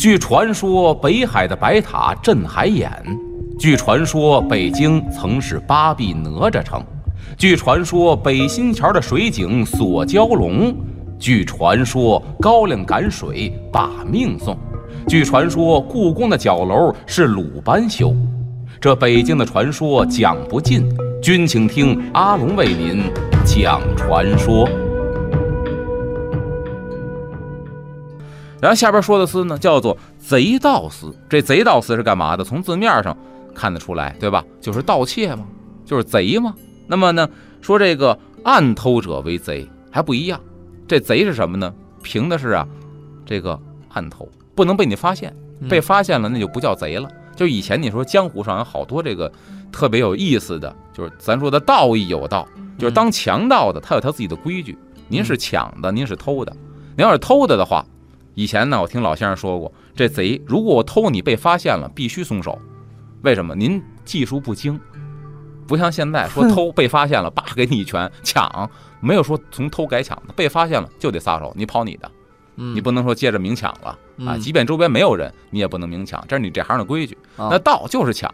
据传说，北海的白塔镇海眼；据传说，北京曾是八臂哪吒城；据传说，北新桥的水井锁蛟龙；据传说，高粱赶水把命送；据传说，故宫的角楼是鲁班修。这北京的传说讲不尽，君请听阿龙为您讲传说。然后下边说的司呢，叫做贼盗司。这贼盗司是干嘛的？从字面上看得出来，对吧？就是盗窃嘛，就是贼嘛。那么呢，说这个暗偷者为贼还不一样。这贼是什么呢？凭的是啊，这个暗偷不能被你发现，被发现了那就不叫贼了。就以前你说江湖上有好多这个特别有意思的，就是咱说的道义有道，就是当强盗的他有他自己的规矩。您是抢的，您是偷的。您要是偷的的话，以前呢我听老先生说过，这贼如果我偷你被发现了，必须松手。为什么？您技术不精，不像现在说偷被发现了，叭给你一拳抢，没有说从偷改抢的，被发现了就得撒手，你跑你的。你不能说接着明抢了啊！即便周边没有人，你也不能明抢，这是你这行的规矩。那盗就是抢，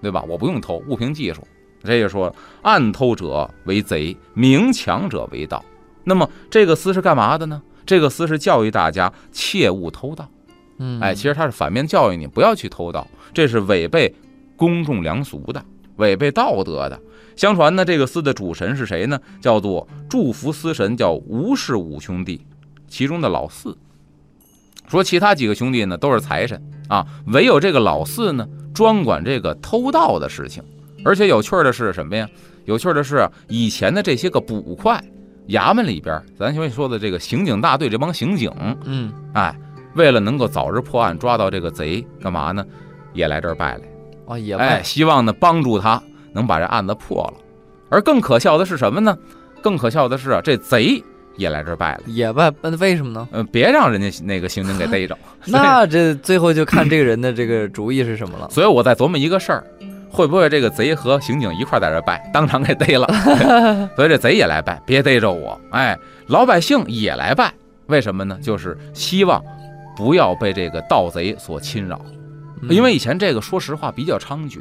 对吧？我不用偷，物凭技术。这就说暗偷者为贼，明抢者为盗。那么这个司是干嘛的呢？这个司是教育大家切勿偷盗。嗯，哎，其实他是反面教育你不要去偷盗，这是违背公众良俗的，违背道德的。相传呢，这个司的主神是谁呢？叫做祝福司神，叫吴氏五兄弟。其中的老四说，其他几个兄弟呢都是财神啊，唯有这个老四呢专管这个偷盗的事情。而且有趣的是什么呀？有趣的是以前的这些个捕快，衙门里边，咱前面说的这个刑警大队这帮刑警，嗯，哎，为了能够早日破案，抓到这个贼，干嘛呢？也来这儿拜来，哦，也哎，希望呢帮助他能把这案子破了。而更可笑的是什么呢？更可笑的是啊，这贼。也来这儿拜了，也拜，那为什么呢？嗯，别让人家那个刑警给逮着。那这最后就看这个人的这个主意是什么了。所以我在琢磨一个事儿，会不会这个贼和刑警一块在这拜，当场给逮了？所以这贼也来拜，别逮着我。哎，老百姓也来拜，为什么呢？就是希望不要被这个盗贼所侵扰，因为以前这个说实话比较猖獗。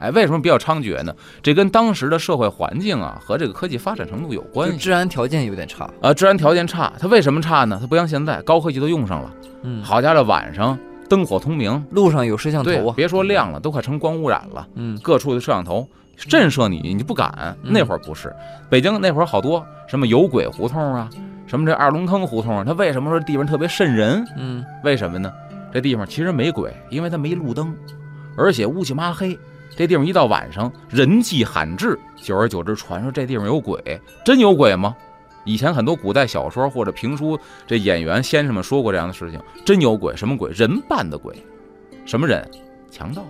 哎，为什么比较猖獗呢？这跟当时的社会环境啊和这个科技发展程度有关系。治安条件有点差啊，治安条件差，它为什么差呢？它不像现在高科技都用上了。嗯，好家伙，晚上灯火通明，路上有摄像头啊，别说亮了，都快成光污染了。嗯，各处的摄像头震慑你，你不敢。那会儿不是，北京那会儿好多什么有鬼胡同啊，什么这二龙坑胡同，它为什么说地方特别瘆人？嗯，为什么呢？这地方其实没鬼，因为它没路灯，而且乌漆麻黑。这地方一到晚上人迹罕至，久而久之传说这地方有鬼，真有鬼吗？以前很多古代小说或者评书，这演员先生们说过这样的事情，真有鬼？什么鬼？人扮的鬼？什么人？强盗？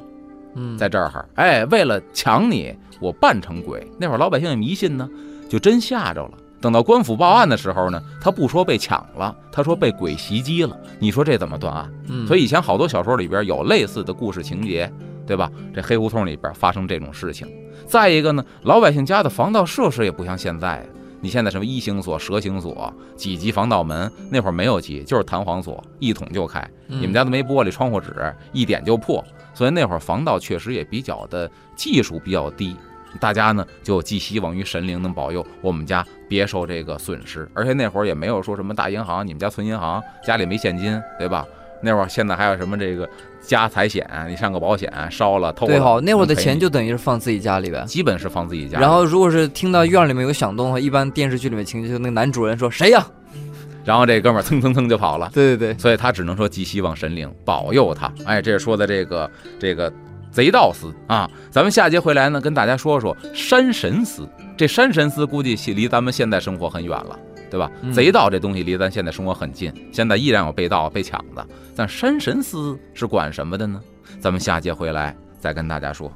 嗯，在这儿哈，哎，为了抢你，我扮成鬼。那会儿老百姓也迷信呢，就真吓着了。等到官府报案的时候呢，他不说被抢了，他说被鬼袭击了。你说这怎么断案？嗯，所以以前好多小说里边有类似的故事情节。对吧？这黑胡同里边发生这种事情，再一个呢，老百姓家的防盗设施也不像现在。你现在什么一星锁、蛇形锁、几级防盗门，那会儿没有级，就是弹簧锁，一捅就开。你们家都没玻璃窗户纸，一点就破。所以那会儿防盗确实也比较的技术比较低。大家呢就寄希望于神灵能保佑我们家别受这个损失。而且那会儿也没有说什么大银行，你们家存银行，家里没现金，对吧？那会儿现在还有什么这个家财险？你上个保险烧了偷了，对好，那会儿的钱就等于是放自己家里边，基本是放自己家。然后如果是听到院里面有响动的话，一般电视剧里面情节就那个男主人说谁呀？然后这哥们儿蹭蹭蹭就跑了。对对对，所以他只能说寄希望神灵保佑他。哎，这是说的这个这个贼盗司啊。咱们下节回来呢，跟大家说说山神司。这山神司估计离咱们现在生活很远了。对吧？嗯贼盗这东西离咱现在生活很近，现在依然有被盗、被抢的。但山神司是管什么的呢？咱们下节回来再跟大家说。